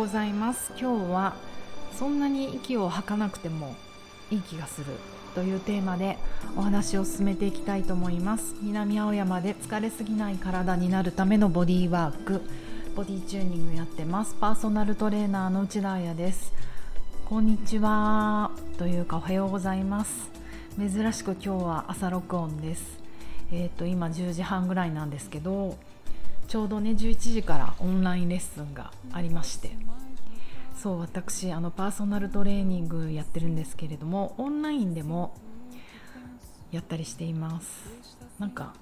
ございます。今日はそんなに息を吐かなくてもいい気がするというテーマでお話を進めていきたいと思います。南青山で疲れすぎない体になるためのボディーワーク。ボディチューニングやってます。パーソナルトレーナーの内田彩です。こんにちは。というかおはようございます。珍しく今日は朝録音です。えっ、ー、と今10時半ぐらいなんですけどちょうどね11時からオンラインレッスンがありまして。そう私あのパーソナルトレーニングやってるんですけれどもオンラインでもやったりしています。なんか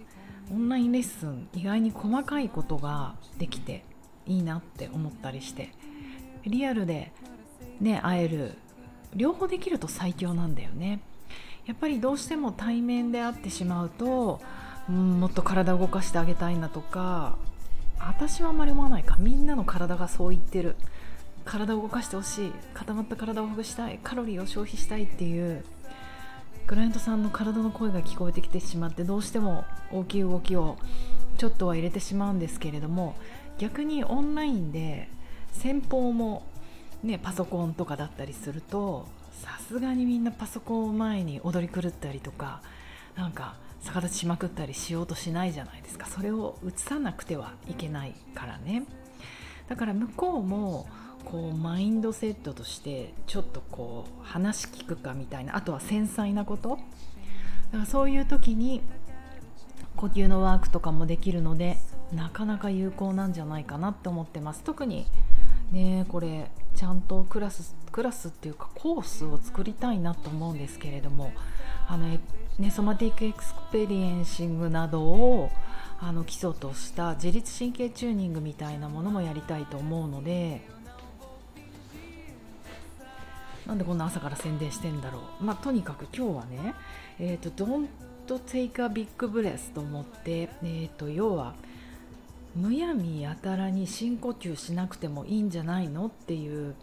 オンラインレッスン意外に細かいことができていいなって思ったりして。リアルでね会える。両方できると最強なんだよね。やっぱりどうしても対面で会ってしまうと、うん、もっと体を動かしてあげたいなとか私はあまり思わないか。みんなの体がそう言ってる。体を動かしてほしい。固まった体をほぐしたい。カロリーを消費したいっていう。クライアントさんの体の声が聞こえてきてしまってどうしても大きい動きをちょっとは入れてしまうんですけれども逆にオンラインで先方も、ね、パソコンとかだったりするとさすがにみんなパソコンを前に踊り狂ったりとかなんか逆立ちしまくったりしようとしないじゃないですか。それを映さなくてはいけないからね。だから向こうもこうマインドセットとしてちょっとこう話聞くかみたいなあとは繊細なこと。だからそういう時に呼吸のワークとかもできるのでなかなか有効なんじゃないかなって思ってます。特にねこれちゃんとクラスクラスっていうかコースを作りたいなと思うんですけれどもあのね、ソマティックエクスペリエンシングなどをあの基礎とした自律神経チューニングみたいなものもやりたいと思うのでなんでこんな朝から宣伝してんだろう、まあ、とにかく今日はね、えーと、Don't take a big breath と思って、えーと要はむやみやたらに深呼吸しなくてもいいんじゃないの？っていう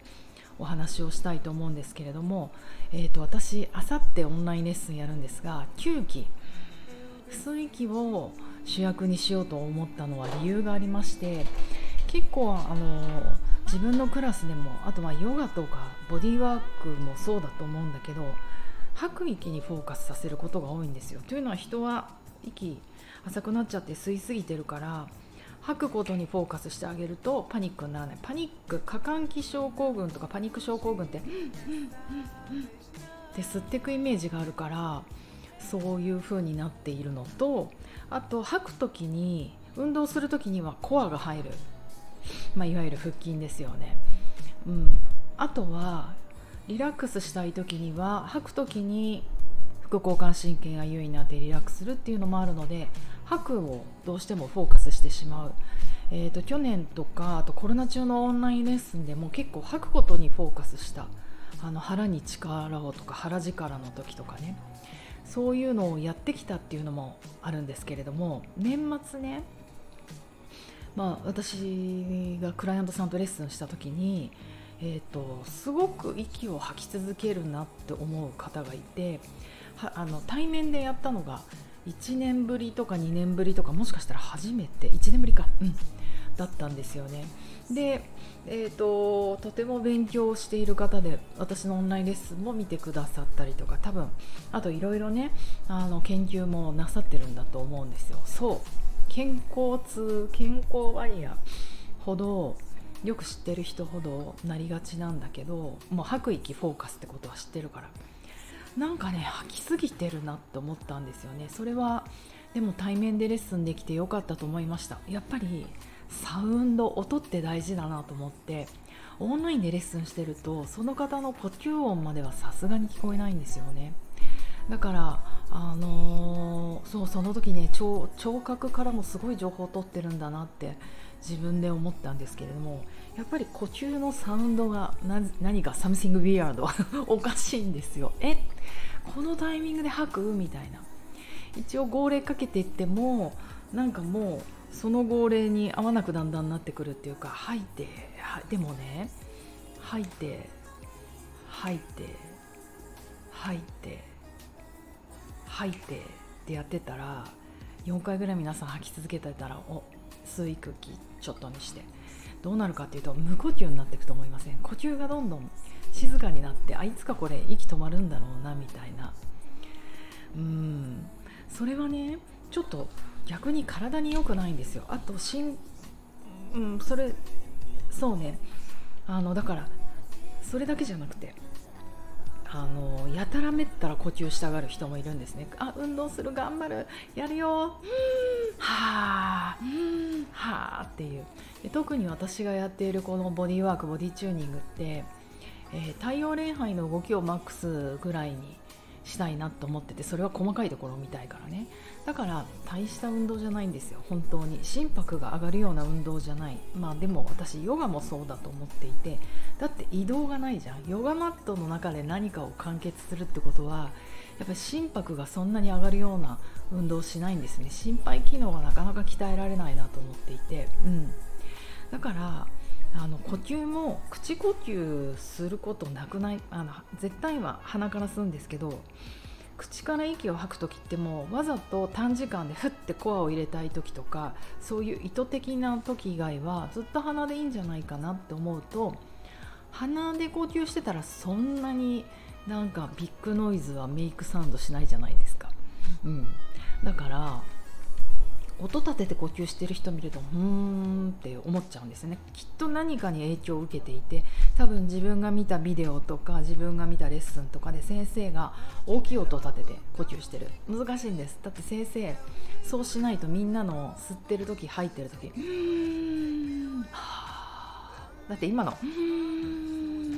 お話をしたいと思うんですけれども、えーと、私あさってオンラインレッスンやるんですが吸気吸息を主役にしようと思ったのは理由がありまして結構あの自分のクラスでもあとはヨガとかボディーワークもそうだと思うんだけど吐く息にフォーカスさせることが多いんですよ。というのは人は息浅くなっちゃって吸いすぎてるから吐くことにフォーカスしてあげるとパニックにならない。パニック過換気症候群とかパニック症候群ってで吸っていくイメージがあるからそういう風になっているのとあと吐く時に運動する時にはコアが入る、まあ、いわゆる腹筋ですよね、うん、あとはリラックスしたい時には吐く時に副交感神経が優位になってリラックスするっていうのもあるので白をどうしてもフォーカスしてしまう、えーと、去年とかあとコロナ中のオンラインレッスンでも結構吐くことにフォーカスした。あの腹に力をとか腹力の時とかね。そういうのをやってきたっていうのもあるんですけれども年末ねまあ、私がクライアントさんとレッスンした時に、えーとすごく息を吐き続けるなって思う方がいてあの対面でやったのが1年ぶりとか2年ぶりとかもしかしたら初めて1年ぶりか、うん、だったんですよね。で、えーと、とても勉強している方で私のオンラインレッスンも見てくださったりとか多分あといろいろねあの研究もなさってるんだと思うんですよ。そう健康痛健康ワイヤーほどよく知ってる人ほどなりがちなんだけどもう吐く息フォーカスってことは知ってるからなんかね吐きすぎてるなって思ったんですよね。それはでも対面でレッスンできてよかったと思いました。やっぱりサウンド音って大事だなと思ってオンラインでレッスンしてるとその方の呼吸音まではさすがに聞こえないんですよね。だからあのー、そうその時ね聴覚からもすごい情報を取ってるんだなって自分で思ったんですけれどもやっぱり呼吸のサウンドが何か something weird おかしいんですよ。えこのタイミングで吐く？みたいな。一応号令かけていってもなんかもうその号令に合わなくだんだんなってくるっていうか吐いてでもね吐いて吐いて吐いて吐いてってやってたら4回ぐらい皆さん吐き続けてたらお吸う息ちょっとにしてどうなるかっていうと無呼吸になっていくと思いません呼吸がどんどん静かになってあいつかこれ息止まるんだろうなみたいなうんそれはねちょっと逆に体に良くないんですよあとしん、うん、それそうねあのだからそれだけじゃなくてあのやたらめったら呼吸したがる人もいるんですね。あ運動する頑張る。やるよ。はあ。はあ。っていう。特に私がやっているこのボディーワークボディチューニングって、えー、太陽礼拝の動きをマックスぐらいにしたいなと思っててそれは細かいところを見たいからね。だから大した運動じゃないんですよ。本当に。心拍が上がるような運動じゃない。まあでも私ヨガもそうだと思っていて。だって移動がないじゃん。ヨガマットの中で何かを完結するってことはやっぱり心拍がそんなに上がるような運動しないんですね。心肺機能がなかなか鍛えられないなと思っていて、うん、だからあの呼吸も口呼吸することなくないあの絶対は鼻から吸うんですけど口から息を吐く時ってもうわざと短時間でふってコアを入れたい時とかそういう意図的な時以外はずっと鼻でいいんじゃないかなって思うと鼻で呼吸してたらそんなになんかビッグノイズはメイクサウンドしないじゃないですか。うん、だから音立てて呼吸してる人見るとうーんって思っちゃうんですね。きっと何かに影響を受けていて多分自分が見たビデオとか自分が見たレッスンとかで先生が大きい音立てて呼吸してる。難しいんです。だって先生そうしないとみんなの吸ってる時吐いてる時だって今のは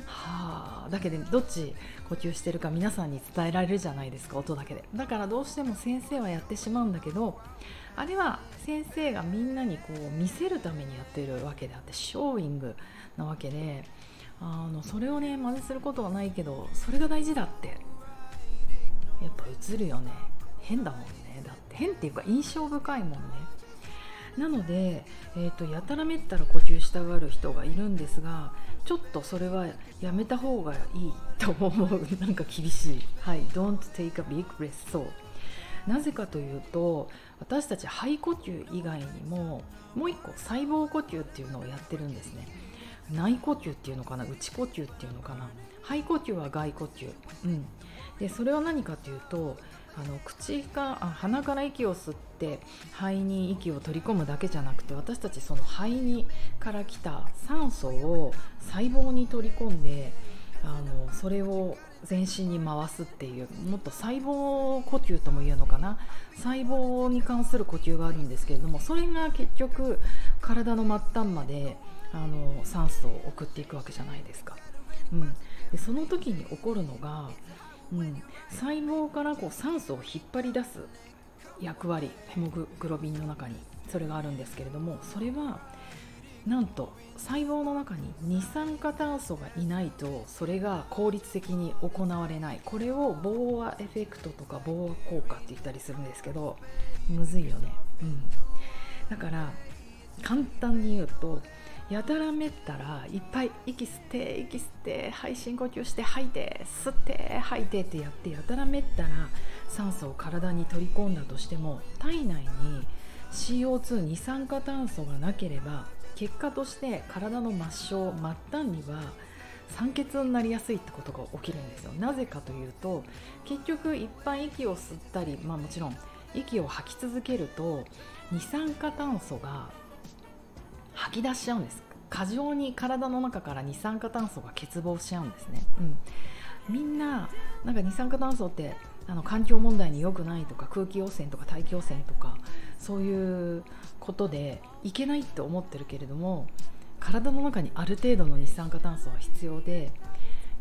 あだけでどっち呼吸してるか皆さんに伝えられるじゃないですか音だけで。だからどうしても先生はやってしまうんだけどあれは先生がみんなにこう見せるためにやってるわけであってショーイングなわけであのそれをね真似することはないけどそれが大事だってやっぱ映るよね。変だもんね。だって変っていうか印象深いもんね。なので、えーと、やたらめったら呼吸したがる人がいるんですがちょっとそれはやめた方がいいと思う。なんか厳しい。はい。Don't take a big breath そう。なぜかというと私たち肺呼吸以外にももう一個細胞呼吸っていうのをやってるんですね。内呼吸っていうのかな？内呼吸っていうのかな？肺呼吸は外呼吸、うん、でそれは何かというとあの口があ鼻から息を吸って肺に息を取り込むだけじゃなくて私たちその肺にから来た酸素を細胞に取り込んであのそれを全身に回すっていうもっと細胞呼吸とも言うのかな？細胞に関する呼吸があるんですけれどもそれが結局体の末端まであの酸素を送っていくわけじゃないですか。うん、でその時に起こるのが、うん、細胞からこう酸素を引っ張り出す役割ヘモグロビンの中にそれがあるんですけれどもそれはなんと細胞の中に二酸化炭素がいないとそれが効率的に行われない。これをボーアエフェクトとかボーア効果って言ったりするんですけどむずいよね、うん、だから簡単に言うとやたらめったらいっぱい息吸って息吸って肺深呼吸して吐いて吸って吐いてってやってやたらめったら酸素を体に取り込んだとしても体内に CO2 二酸化炭素がなければ結果として体の末梢末端には酸欠になりやすいってことが起きるんですよ。なぜかというと結局いっぱい息を吸ったりまあもちろん息を吐き続けると二酸化炭素が吐き出しちゃうんです。過剰に体の中から二酸化炭素が欠乏しちゃうんですね、うん、みんななんか二酸化炭素ってあの環境問題に良くないとか空気汚染とか大気汚染とかそういうことでいけないって思ってるけれども体の中にある程度の二酸化炭素は必要で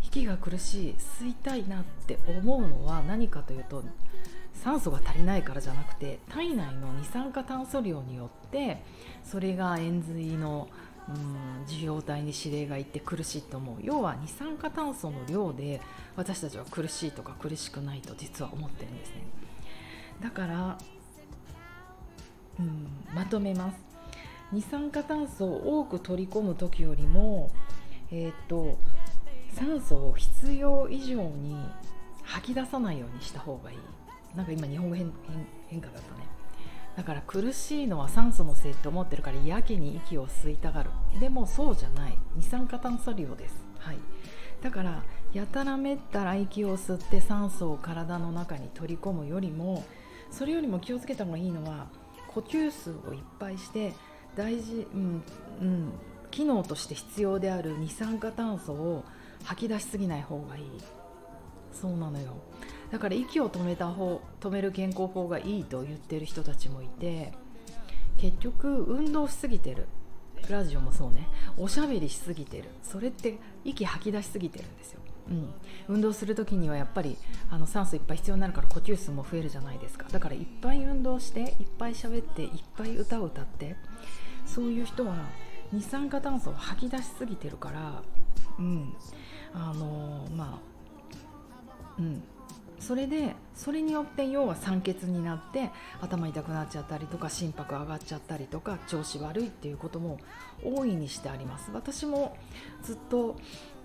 息が苦しい吸いたいなって思うのは何かというと酸素が足りないからじゃなくて体内の二酸化炭素量によってそれが円髄のうん受容体に指令がいって苦しいと思う。要は二酸化炭素の量で私たちは苦しいとか苦しくないと実は思ってるんですね。だからうんまとめます。二酸化炭素を多く取り込む時よりも、えーと、酸素を必要以上に吐き出さないようにした方がいい。なんか今日本語変変化だったね。だから苦しいのは酸素のせいって思ってるからやけに息を吸いたがる。でもそうじゃない。二酸化炭素量です、はい、だからやたらめったら息を吸って酸素を体の中に取り込むよりもそれよりも気をつけた方がいいのは呼吸数をいっぱいして大事、うんうん、機能として必要である二酸化炭素を吐き出しすぎない方がいい。そうなのよ。だから息を止めた方止める健康法がいいと言ってる人たちもいて結局運動しすぎてる。ラジオもそうね。おしゃべりしすぎてる。それって息吐き出しすぎてるんですよ、うん、運動する時にはやっぱりあの酸素いっぱい必要になるから呼吸数も増えるじゃないですか。だからいっぱい運動していっぱい喋っていっぱい歌を歌ってそういう人は二酸化炭素を吐き出しすぎてるからうん。あのー、まあうん。それでそれによって要は酸欠になって頭痛くなっちゃったりとか心拍上がっちゃったりとか調子悪いっていうことも大いにしてあります。私もずっと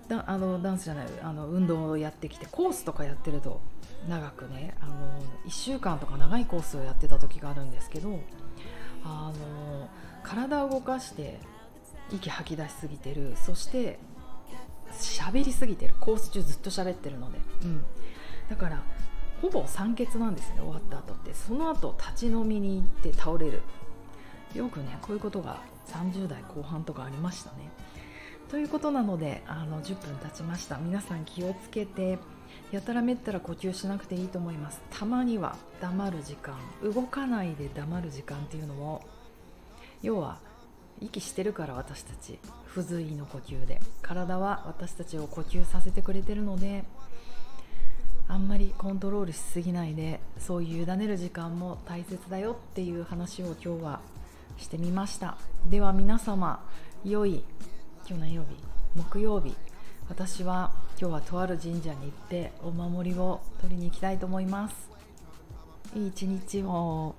だあのダンスじゃないあの運動をやってきてコースとかやってると長くねあの1週間とか長いコースをやってた時があるんですけどあの体を動かして息吐き出しすぎてるそして喋りすぎてるコース中ずっと喋ってるので、うん、だからほぼ酸欠なんですね終わった後って。その後立ち飲みに行って倒れる。よくねこういうことが30代後半とかありましたね。ということなのであの10分経ちました。皆さん気をつけてやたらめったら呼吸しなくていいと思います。たまには黙る時間。動かないで黙る時間っていうのも要は息してるから私たち。不随意の呼吸で。体は私たちを呼吸させてくれてるのであんまりコントロールしすぎないでそういう委ねる時間も大切だよっていう話を今日はしてみました。では皆様良い今日何曜日？木曜日。私は今日はとある神社に行ってお守りを取りに行きたいと思います。いい一日を。